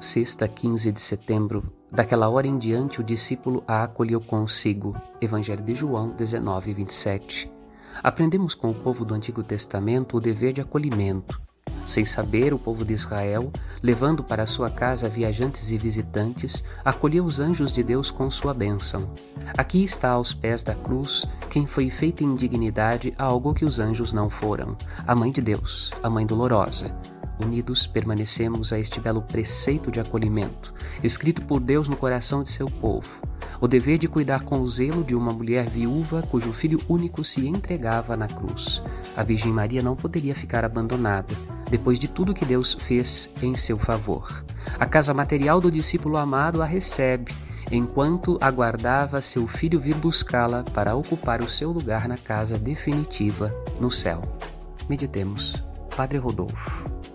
Sexta, 15 de setembro. Daquela hora em diante, o discípulo a acolheu consigo. Evangelho de João 19, 27. Aprendemos com o povo do Antigo Testamento o dever de acolhimento. Sem saber, o povo de Israel, levando para sua casa viajantes e visitantes, acolheu os anjos de Deus com sua bênção. Aqui está aos pés da cruz quem foi feita em dignidade a algo que os anjos não foram, a Mãe de Deus, a Mãe dolorosa unidos permanecemos a este belo preceito de acolhimento, escrito por Deus no coração de seu povo. O dever de cuidar com o zelo de uma mulher viúva cujo filho único se entregava na cruz. A Virgem Maria não poderia ficar abandonada, depois de tudo que Deus fez em seu favor. A casa material do discípulo amado a recebe, enquanto aguardava seu filho vir buscá-la para ocupar o seu lugar na casa definitiva no céu. Meditemos. Padre Rodolfo.